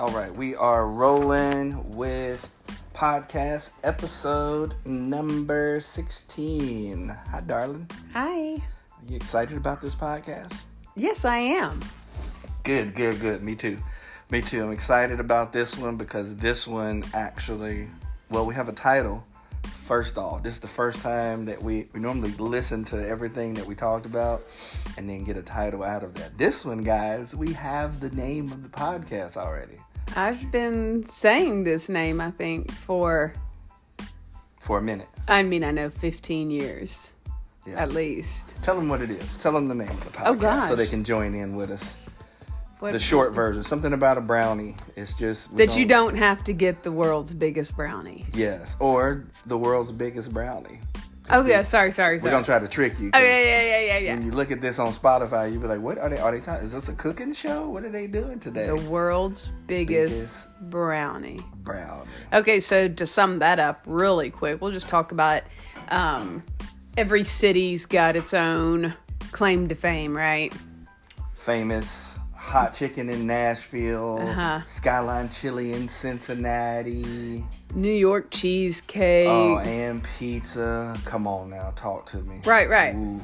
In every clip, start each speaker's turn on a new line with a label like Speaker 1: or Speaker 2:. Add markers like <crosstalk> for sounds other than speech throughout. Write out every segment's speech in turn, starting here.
Speaker 1: All right, we are rolling with podcast episode number 16. Hi, darling.
Speaker 2: Hi.
Speaker 1: Are you excited about this podcast?
Speaker 2: Yes, I am.
Speaker 1: Good, good, good. Me too. Me too. I'm excited about this one because this one actually, well, we have a title. First off, this is the first time that we, we normally listen to everything that we talked about and then get a title out of that. This one, guys, we have the name of the podcast already
Speaker 2: I've been saying this name, I think, for,
Speaker 1: for a minute.
Speaker 2: I mean, I know 15 years
Speaker 1: Yeah.
Speaker 2: at least.
Speaker 1: Tell them what it is. Tell them the name of the oh, podcast
Speaker 2: Oh,
Speaker 1: so they can join in with us.
Speaker 2: What,
Speaker 1: The short version, something about a brownie. It's just
Speaker 2: that you don't have to get the world's biggest brownie.
Speaker 1: Yes, or the world's biggest brownie.
Speaker 2: Oh, yeah, sorry, sorry, sorry.
Speaker 1: We're gonna try to trick you.
Speaker 2: Oh yeah, yeah, yeah, yeah, yeah.
Speaker 1: When you look at this on Spotify, you be like, "What are they? Are they? talking? Is this a cooking show? What are they doing today?"
Speaker 2: The world's biggest,
Speaker 1: Biggest.
Speaker 2: brownie.
Speaker 1: brownie.
Speaker 2: Okay, so to sum that up really quick, we'll just talk about um, every city's got its own claim to fame, right?
Speaker 1: Famous hot chicken in Nashville.
Speaker 2: Uh-huh.
Speaker 1: Skyline chili in Cincinnati.
Speaker 2: New York cheesecake.
Speaker 1: Oh, and pizza. Come on now, talk to me.
Speaker 2: Right, right.
Speaker 1: Oof.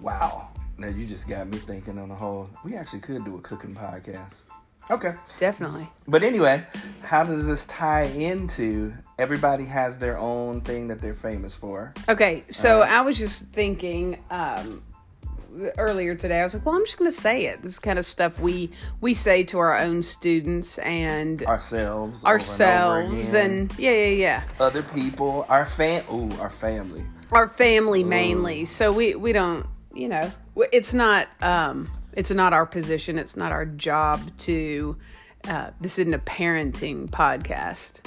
Speaker 1: Wow. Now you just got me thinking on the whole. We actually could do a cooking podcast. Okay.
Speaker 2: Definitely.
Speaker 1: But anyway, how does this tie into everybody has their own thing that they're famous for?
Speaker 2: Okay, so
Speaker 1: Alright.
Speaker 2: I was just thinking um, earlier today. I was like, "Well, I'm just going to say it. This is kind of stuff we we say to our own students and
Speaker 1: Ourselves. and
Speaker 2: ourselves,
Speaker 1: again.
Speaker 2: and yeah, yeah, yeah,
Speaker 1: other people, our fam ooh, our family.
Speaker 2: our family mainly. So we we don't, you know, it's not um, it's not our position. It's not our job to. Uh, this isn't a parenting podcast.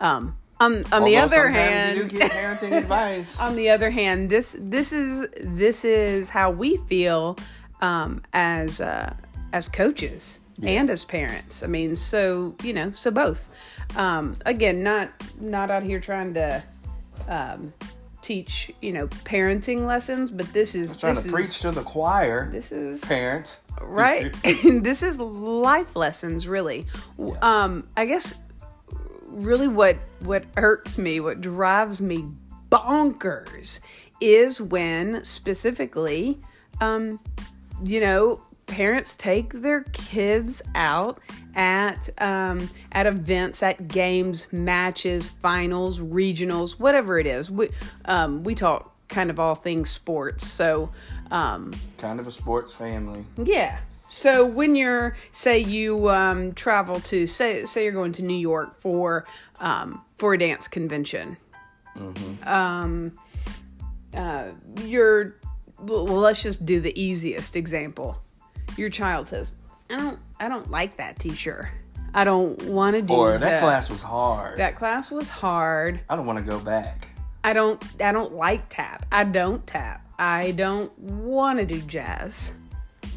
Speaker 2: Um, on on the other hand,
Speaker 1: you do get parenting <laughs> advice.
Speaker 2: on the other hand, this this is this is how we feel um, as uh, as coaches and as parents. I mean, so you know, so both. Um, again, not not out here trying to um, teach you know parenting lessons, but this is
Speaker 1: Trying
Speaker 2: this
Speaker 1: to
Speaker 2: is,
Speaker 1: preach to the choir,
Speaker 2: This is
Speaker 1: parents.
Speaker 2: right. <laughs> this is life lessons, really.
Speaker 1: Yeah.
Speaker 2: Um, I guess really what what irks me, what drives me bonkers, is when specifically, um, you know, parents take their kids out at um, at events, at games, matches, finals, regionals, whatever it is. We um, we talk kind of all things sports, so. Um,
Speaker 1: Kind of a sports family.
Speaker 2: yeah. So when you're say you um, travel to say say you're going to New York for um, for a dance convention, um, uh, you're well. Let's just do the easiest example. Your child says, "I don't I don't like that teacher. I don't want to do
Speaker 1: Or that
Speaker 2: that.
Speaker 1: class was hard.
Speaker 2: That class was hard.
Speaker 1: I don't want to go back.
Speaker 2: I don't I don't like tap. I don't tap. I don't want to do jazz."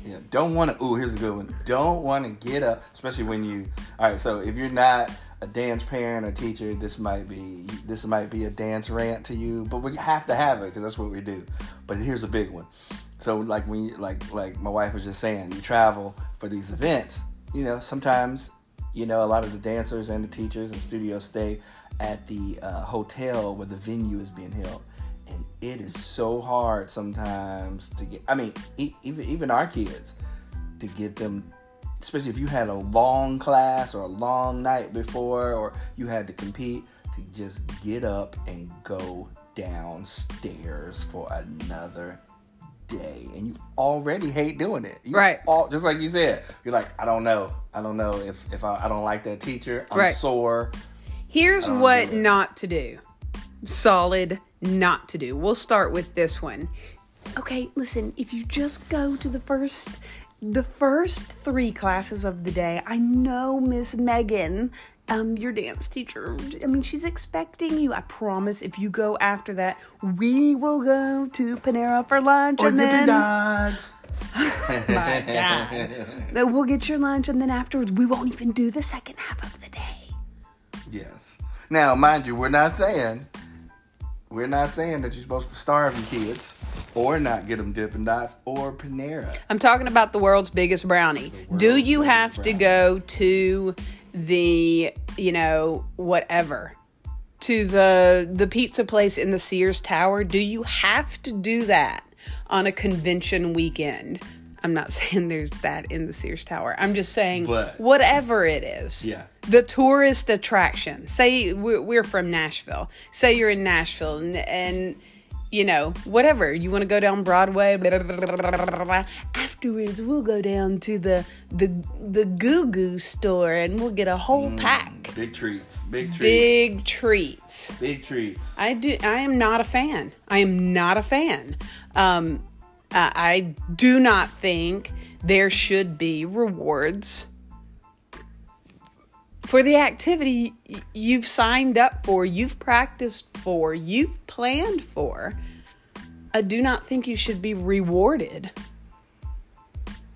Speaker 1: Yeah, don't want to. Ooh, here's a good one. Don't want to get up, especially when you. All right, so if you're not a dance parent or teacher, this might be this might be a dance rant to you, but we have to have it because that's what we do. But here's a big one. So like when you like like my wife was just saying, you travel for these events. You know, sometimes you know a lot of the dancers and the teachers and studios stay at the uh, hotel where the venue is being held and it is so hard sometimes to get i mean even even our kids to get them especially if you had a long class or a long night before or you had to compete to just get up and go downstairs for another day and you already hate doing it you
Speaker 2: Right.
Speaker 1: all just like you said you're like i don't know i don't know if if i, I don't like that teacher i'm
Speaker 2: Right.
Speaker 1: sore
Speaker 2: Here's what not to do. Solid not to do. We'll start with this one. Okay, listen, if you just go to the first the first 3 classes of the day, I know Miss Megan um, your dance teacher, I mean, she's expecting you. I promise. If you go after that, we will go to Panera for lunch,
Speaker 1: or
Speaker 2: and then
Speaker 1: Dots. <laughs>
Speaker 2: my God. then we'll get your lunch, and then afterwards, we won't even do the second half of the day.
Speaker 1: Yes. Now, mind you, we're not saying we're not saying that you're supposed to starve your kids or not get them Dippin' Dots or Panera.
Speaker 2: I'm talking about the world's biggest brownie.
Speaker 1: world's
Speaker 2: Do you have to go to the, you know, whatever, to the the pizza place in the Sears Tower? Do you have to do that on a convention weekend? I'm not <laughs> saying there's that in the Sears Tower. I'm just saying
Speaker 1: But-
Speaker 2: whatever it is.
Speaker 1: Yeah.
Speaker 2: The tourist attraction. Say we're, we're from Nashville. Say you're in Nashville and, and you know, whatever. You want to go down Broadway. Blah, blah, blah. Afterwards, we'll go down to the the the Goo Goo store and we'll get a whole pack.
Speaker 1: Big treats. Big treats.
Speaker 2: Big treats.
Speaker 1: Big treats.
Speaker 2: I do. I am not a fan. I am not a fan. Um, I, I do not think there should be rewards for the activity you've signed up for, you've practiced for, you've planned for. I do not think you should be rewarded.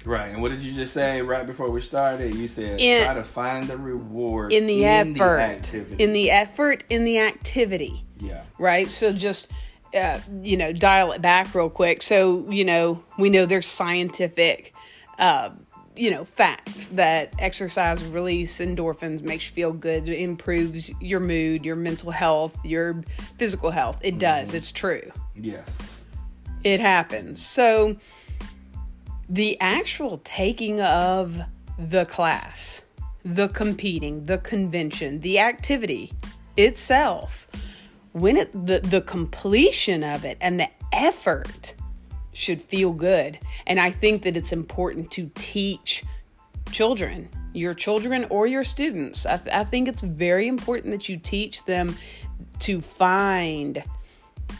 Speaker 1: Right. And what did you just say right before we started? You said
Speaker 2: In-
Speaker 1: try to find the reward
Speaker 2: in the effort
Speaker 1: activity.
Speaker 2: in the effort in the activity
Speaker 1: yeah.
Speaker 2: right so just uh, you know dial it back real quick. So you know we know there's scientific uh, you know facts that exercise release endorphins makes you feel good improves your mood your mental health your physical health. It does. It's true.
Speaker 1: Yes.
Speaker 2: it happens. So the actual taking of the class, the competing, the convention, the activity itself, when it the, the completion of it and the effort should feel good. And I think that it's important to teach children, your children or your students. I, th- I think it's very important that you teach them to find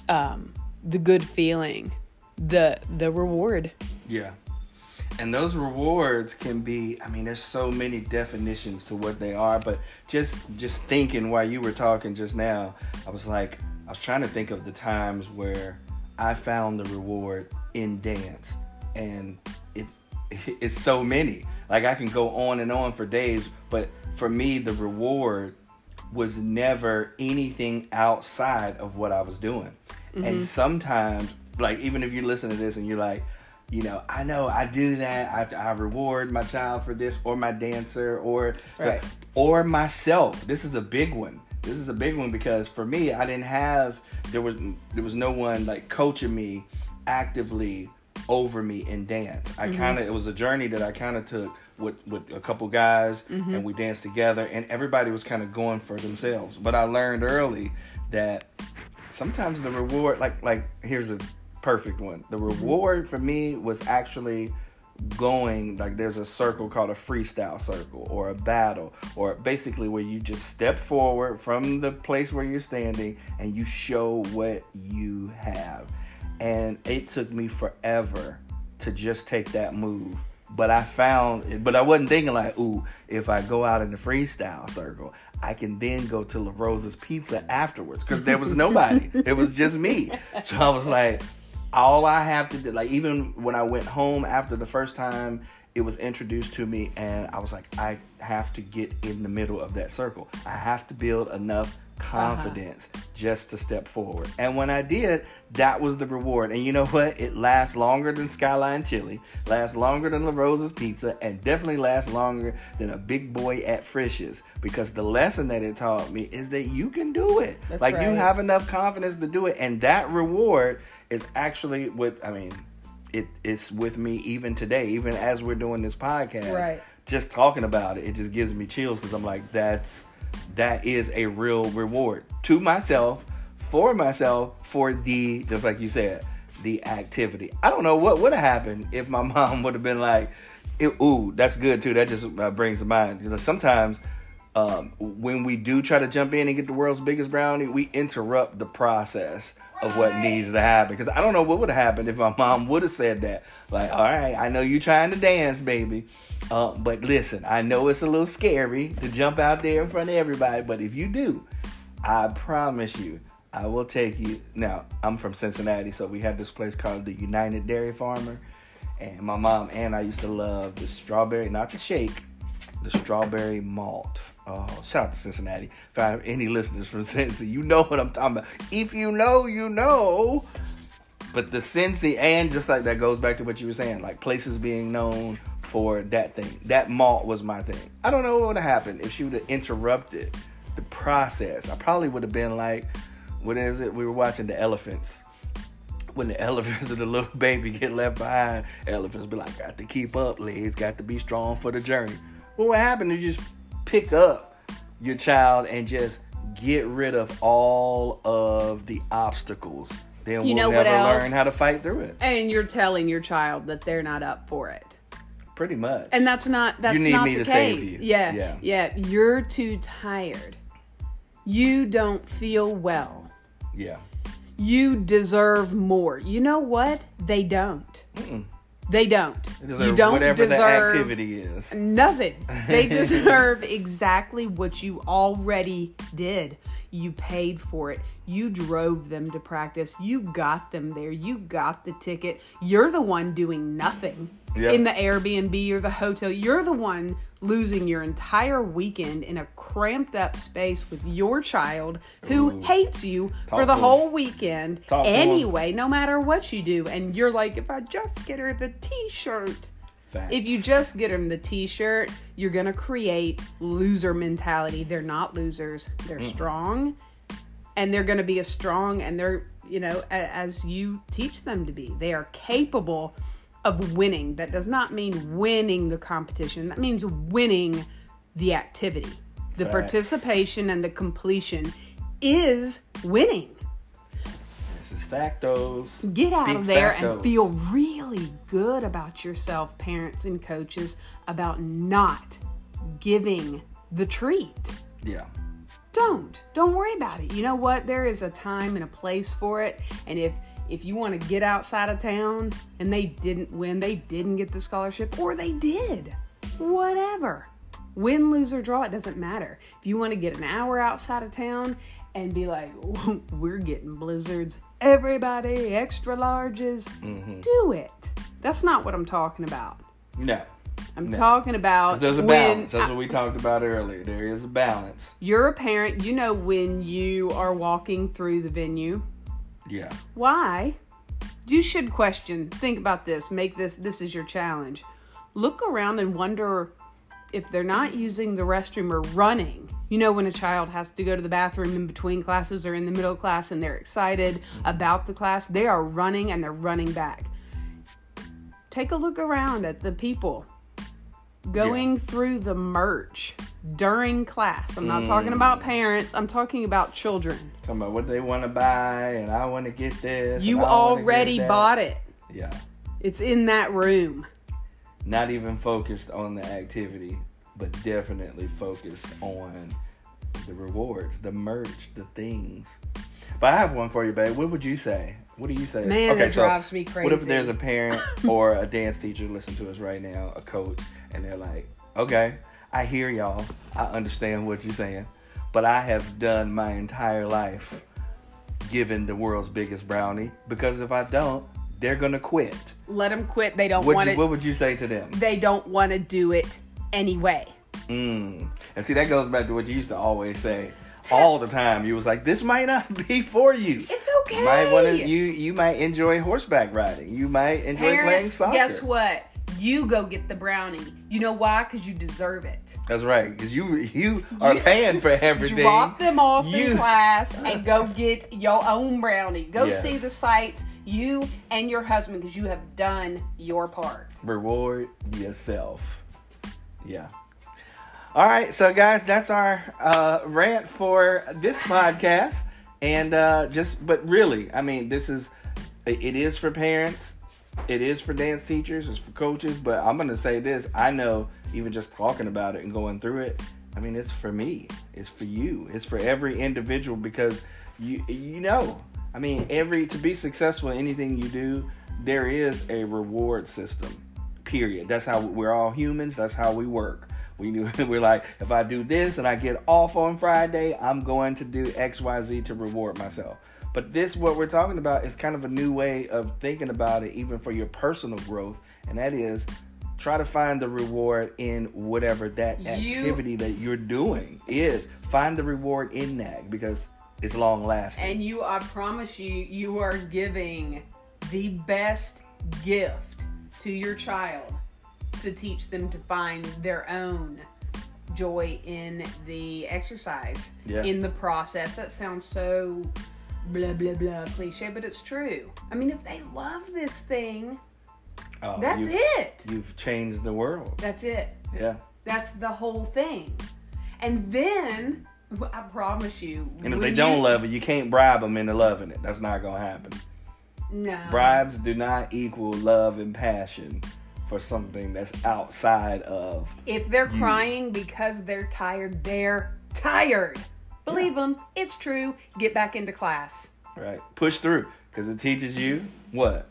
Speaker 2: um, the good feeling, the the reward.
Speaker 1: Yeah. And those rewards can be I mean there's so many definitions to what they are, but just just thinking while you were talking just now, I was like I was trying to think of the times where I found the reward in dance and it's <laughs> it's so many. Like I can go on and on for days, but for me the reward was never anything outside of what I was doing. And mm-hmm. sometimes, like, even if you listen to this and you're like, you know, I know I do that. I, I reward my child for this, or my dancer, or
Speaker 2: Right.
Speaker 1: or myself. This is a big one. This is a big one because for me, I didn't have there was there was no one like coaching me actively over me in dance. I mm-hmm. kind of it was a journey that I kind of took with with a couple guys mm-hmm. and we danced together and everybody was kind of going for themselves. But I learned early that sometimes the reward like like here's a perfect one. The reward for me was actually going like there's a circle called a freestyle circle or a battle or basically where you just step forward from the place where you're standing and you show what you have. And it took me forever to just take that move. But I found, but I wasn't thinking like, ooh, if I go out in the freestyle circle, I can then go to LaRosa's Pizza afterwards because there was nobody. it was just me. So I was like, all I have to do, like even when I went home after the first time it was introduced to me, and I was like, I have to get in the middle of that circle. I have to build enough uh-huh. confidence just to step forward. And when I did, that was the reward. And you know what? It lasts longer than Skyline Chili, lasts longer than LaRosa's Pizza, and definitely lasts longer than a big boy at Frisch's because the lesson that it taught me is that you can do it.
Speaker 2: That's
Speaker 1: like you have enough confidence to do it, and that reward is actually what I mean. It, it's with me even today, even as we're doing this podcast.
Speaker 2: Right.
Speaker 1: Just talking about it, it just gives me chills because I'm like, that's that is a real reward to myself, for myself, for the just like you said, the activity. I don't know what would have happened if my <laughs> mom would have been like, "Ooh, that's good too." That just uh, brings to mind. You know, sometimes um, when we do try to jump in and get the world's biggest brownie, we interrupt the process of what needs to happen. Because I don't know what would have happened if my mom would have said that. Like, all right, I know you're trying to dance, baby. Uh, but listen, I know it's a little scary to jump out there in front of everybody. But if you do, I promise you, I will take you. Now, I'm from Cincinnati, so we have this place called the United Dairy Farmer. And my mom and I used to love the strawberry, not the shake, the strawberry malt. Oh, shout out to Cincinnati. If I have any listeners from <laughs> Cincinnati, you know what I'm talking about. If you know, you know. But the Cincy, and just like that goes back to what you were saying, like places being known for that thing. That malt was my thing. I don't know what would have happened if she would have interrupted the process. I probably would have been like, what is it? We were watching the elephants. When the <laughs> elephants and the little baby get left behind, elephants be like, got to keep up, legs, got to be strong for the journey. Well, what happened? You just pick up your child and just get rid of all of the obstacles. Then
Speaker 2: You
Speaker 1: we'll never learn how to fight through it.
Speaker 2: And you're telling your child that they're not up for it.
Speaker 1: Pretty much.
Speaker 2: And that's not that's
Speaker 1: need
Speaker 2: not
Speaker 1: me
Speaker 2: the
Speaker 1: to save
Speaker 2: case.
Speaker 1: you.
Speaker 2: Yeah,
Speaker 1: Yeah.
Speaker 2: yeah. You're too tired. You don't feel well.
Speaker 1: yeah.
Speaker 2: You deserve more. You know what? They don't.
Speaker 1: Mm-mm.
Speaker 2: They don't.
Speaker 1: They
Speaker 2: You don't
Speaker 1: whatever
Speaker 2: deserve
Speaker 1: the activity is.
Speaker 2: Nothing. They <laughs> deserve exactly what you already did. You paid for it. You drove them to practice. You got them there. You got the ticket. You're the one doing nothing
Speaker 1: Yep.
Speaker 2: in the Airbnb or the hotel. You're the one losing your entire weekend in a cramped up space with your child who
Speaker 1: Ooh.
Speaker 2: hates you
Speaker 1: Talk
Speaker 2: for the
Speaker 1: to him.
Speaker 2: whole weekend
Speaker 1: Talk
Speaker 2: anyway, no matter what you do. And you're like, if I just get her the t shirt. If you just get them the t-shirt, you're going to create loser mentality. They're not losers. They're strong and they're going to be as strong and they're, you know, as you teach them to be. They are capable of winning. That does not mean winning the competition. That means winning the activity. The
Speaker 1: Facts.
Speaker 2: participation and the completion is winning.
Speaker 1: this is factos.
Speaker 2: Get out
Speaker 1: Big
Speaker 2: of there
Speaker 1: factos.
Speaker 2: and feel really good about yourself, parents and coaches, about not giving the treat.
Speaker 1: Yeah.
Speaker 2: Don't. Don't worry about it. You know what? There is a time and a place for it. And if if you want to get outside of town and they didn't win, they didn't get the scholarship, or they did. Whatever. Win, lose, or draw, it doesn't matter. If you want to get an hour outside of town and be like, we're getting blizzards, everybody, extra larges,
Speaker 1: Mm-hmm.
Speaker 2: do it. That's not what I'm talking about.
Speaker 1: No.
Speaker 2: I'm
Speaker 1: No.
Speaker 2: talking about
Speaker 1: There's a balance. That's what we talked about earlier. There is a balance.
Speaker 2: you're a parent, you know when you are walking through the venue,
Speaker 1: Yeah.
Speaker 2: why? You should question. Think about this. Make this this is your challenge. Look around and wonder if they're not using the restroom or running. You know when a child has to go to the bathroom in between classes or in the middle class and they're excited about the class, they are running and they're running back. Take a look around at the people going through the merch during class. I'm not talking about mm. parents, I'm talking about children.
Speaker 1: Talking about what they want to buy, and I want to get this.
Speaker 2: You
Speaker 1: and I wanna get
Speaker 2: already bought it.
Speaker 1: Yeah.
Speaker 2: It's in that room.
Speaker 1: Not even focused on the activity, but definitely focused on the rewards, the merch, the things. But I have one for you, babe. What would you say? What do you say?
Speaker 2: Man, that drives me crazy.
Speaker 1: What if there's a parent <laughs> or a dance teacher listen to us right now, a coach, and they're like, "Okay, I hear y'all. I understand what you're saying, but I have done my entire life giving the world's biggest brownie because if I don't, they're gonna quit."
Speaker 2: Let them quit. They don't want it.
Speaker 1: what would you say to them?
Speaker 2: They don't want to do it anyway.
Speaker 1: Mm. And see, that goes back to what you used to always say all the time. You was like, "This might not <laughs> be for you.
Speaker 2: It's okay.
Speaker 1: You might want to. You you might enjoy horseback riding. You might enjoy playing soccer.
Speaker 2: guess what? You go get the brownie. You know why? Because you deserve it.
Speaker 1: That's right, because you you are
Speaker 2: You-
Speaker 1: paying for <laughs> everything.
Speaker 2: Drop them off
Speaker 1: You-
Speaker 2: in class and go get your own brownie. Go
Speaker 1: Yes.
Speaker 2: see the sights, you and your husband, because you have done your part.
Speaker 1: Reward yourself. Yeah. All right, so guys, that's our uh, rant for this podcast, and uh, just but really, I mean, this is it is for parents, it is for dance teachers, it's for coaches, but I'm gonna say this: I know even just talking about it and going through it, I mean, it's for me, it's for you, it's for every individual because you you know, I mean, every to be successful in anything you do, there is a reward system period. That's how we're all humans. That's how we work. We do, <laughs> we're like, if I do this and I get off on Friday, I'm going to do X, Y, Z to reward myself. But this, what we're talking about, is kind of a new way of thinking about it, even for your personal growth, and that is try to find the reward in whatever that
Speaker 2: You-
Speaker 1: activity that you're doing is. Find the reward in that because it's long lasting.
Speaker 2: And you, I promise you, you are giving the best gift to your child to teach them to find their own joy in the exercise,
Speaker 1: Yeah.
Speaker 2: in the process. That sounds so blah blah blah cliche, but it's true. I mean, if they love this thing,
Speaker 1: Oh,
Speaker 2: that's
Speaker 1: you've,
Speaker 2: it.
Speaker 1: You've changed the world.
Speaker 2: That's it.
Speaker 1: Yeah.
Speaker 2: That's the whole thing. And then I promise you,
Speaker 1: And if they
Speaker 2: you-
Speaker 1: don't love it, you can't bribe them into loving it. That's not gonna happen.
Speaker 2: no
Speaker 1: Bribes do not equal love and passion for something that's outside of.
Speaker 2: If they're crying because they're tired, they're tired. Believe them, it's true. Get back into class.
Speaker 1: Right. Push through because it teaches you what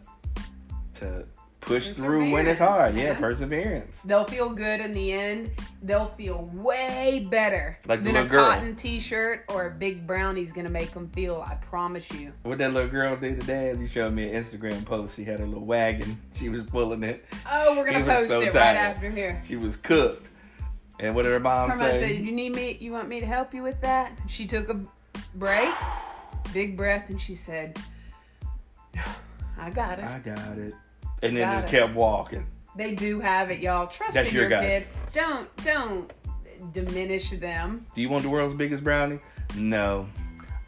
Speaker 1: to push through when it's hard. Yeah, perseverance.
Speaker 2: They'll feel good in the end. They'll feel way better
Speaker 1: Like
Speaker 2: than a
Speaker 1: girl.
Speaker 2: cotton t-shirt or a big brownie's gonna make them feel. I promise you.
Speaker 1: What that little girl did today? You showed me an Instagram post. She had a little wagon. <laughs> She was pulling it.
Speaker 2: Oh, we're gonna
Speaker 1: was
Speaker 2: post
Speaker 1: so
Speaker 2: it right after here.
Speaker 1: She was cooked. And what did her mom
Speaker 2: Her mom said, "You need me? You want me to help you with that?" She took a break, big breath, and she said, "I got it."
Speaker 1: I got it. And then
Speaker 2: Got
Speaker 1: just
Speaker 2: it.
Speaker 1: kept walking.
Speaker 2: They do have it, y'all. Trust
Speaker 1: That's
Speaker 2: in
Speaker 1: your
Speaker 2: your,
Speaker 1: guys.
Speaker 2: kid. Don't don't diminish them.
Speaker 1: Do you want the world's biggest brownie? No.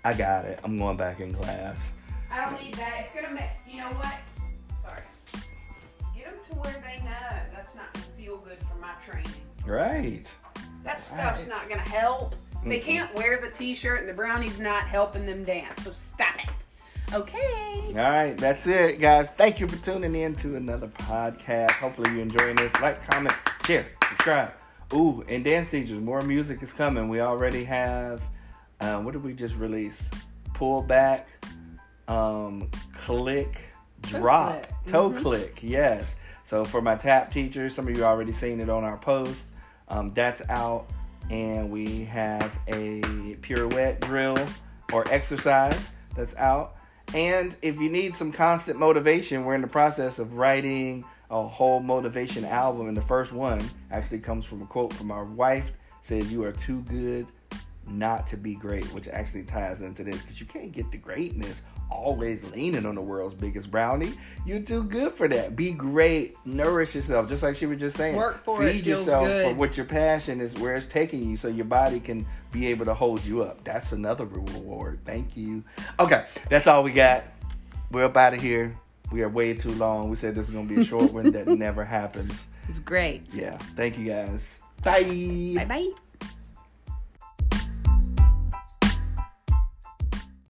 Speaker 1: I got it. I'm going back in class.
Speaker 2: I don't need that. It's gonna make you know what? Sorry. Get them to where they know that's not gonna feel good for my training.
Speaker 1: Right.
Speaker 2: That stuff's
Speaker 1: Right.
Speaker 2: not gonna help. They
Speaker 1: Mm-mm.
Speaker 2: can't wear the t-shirt and the brownie's not helping them dance. So stop it. Okay.
Speaker 1: All right, that's it, guys. Thank you for tuning in to another podcast. Hopefully, you're enjoying this. Like, comment, share, subscribe. Ooh, and dance teachers, more music is coming. We already have, uh, what did we just release? Pull back, um, click,
Speaker 2: Toe
Speaker 1: drop,
Speaker 2: click.
Speaker 1: toe
Speaker 2: Mhm.
Speaker 1: click. Yes. So for my tap teachers, some of you already seen it on our post. Um, that's out, and we have a pirouette drill or exercise that's out. And if you need some constant motivation, we're in the process of writing a whole motivation album. And the first one actually comes from a quote from our wife says, You are too good not to be great, which actually ties into this because you can't get the greatness always leaning on the world's biggest brownie. You're too good for that. Be great, nourish yourself, just like she was just saying.
Speaker 2: Work for
Speaker 1: Feed
Speaker 2: it,
Speaker 1: yourself
Speaker 2: good.
Speaker 1: for what your passion is, where it's taking you, so your body can be able to hold you up. That's another reward. Thank you. Okay, that's all we got. We're up out of here. We are way too long. We said this is gonna be a short one that <laughs> never happens.
Speaker 2: It's great.
Speaker 1: Yeah. Thank you guys. Bye.
Speaker 2: Bye bye.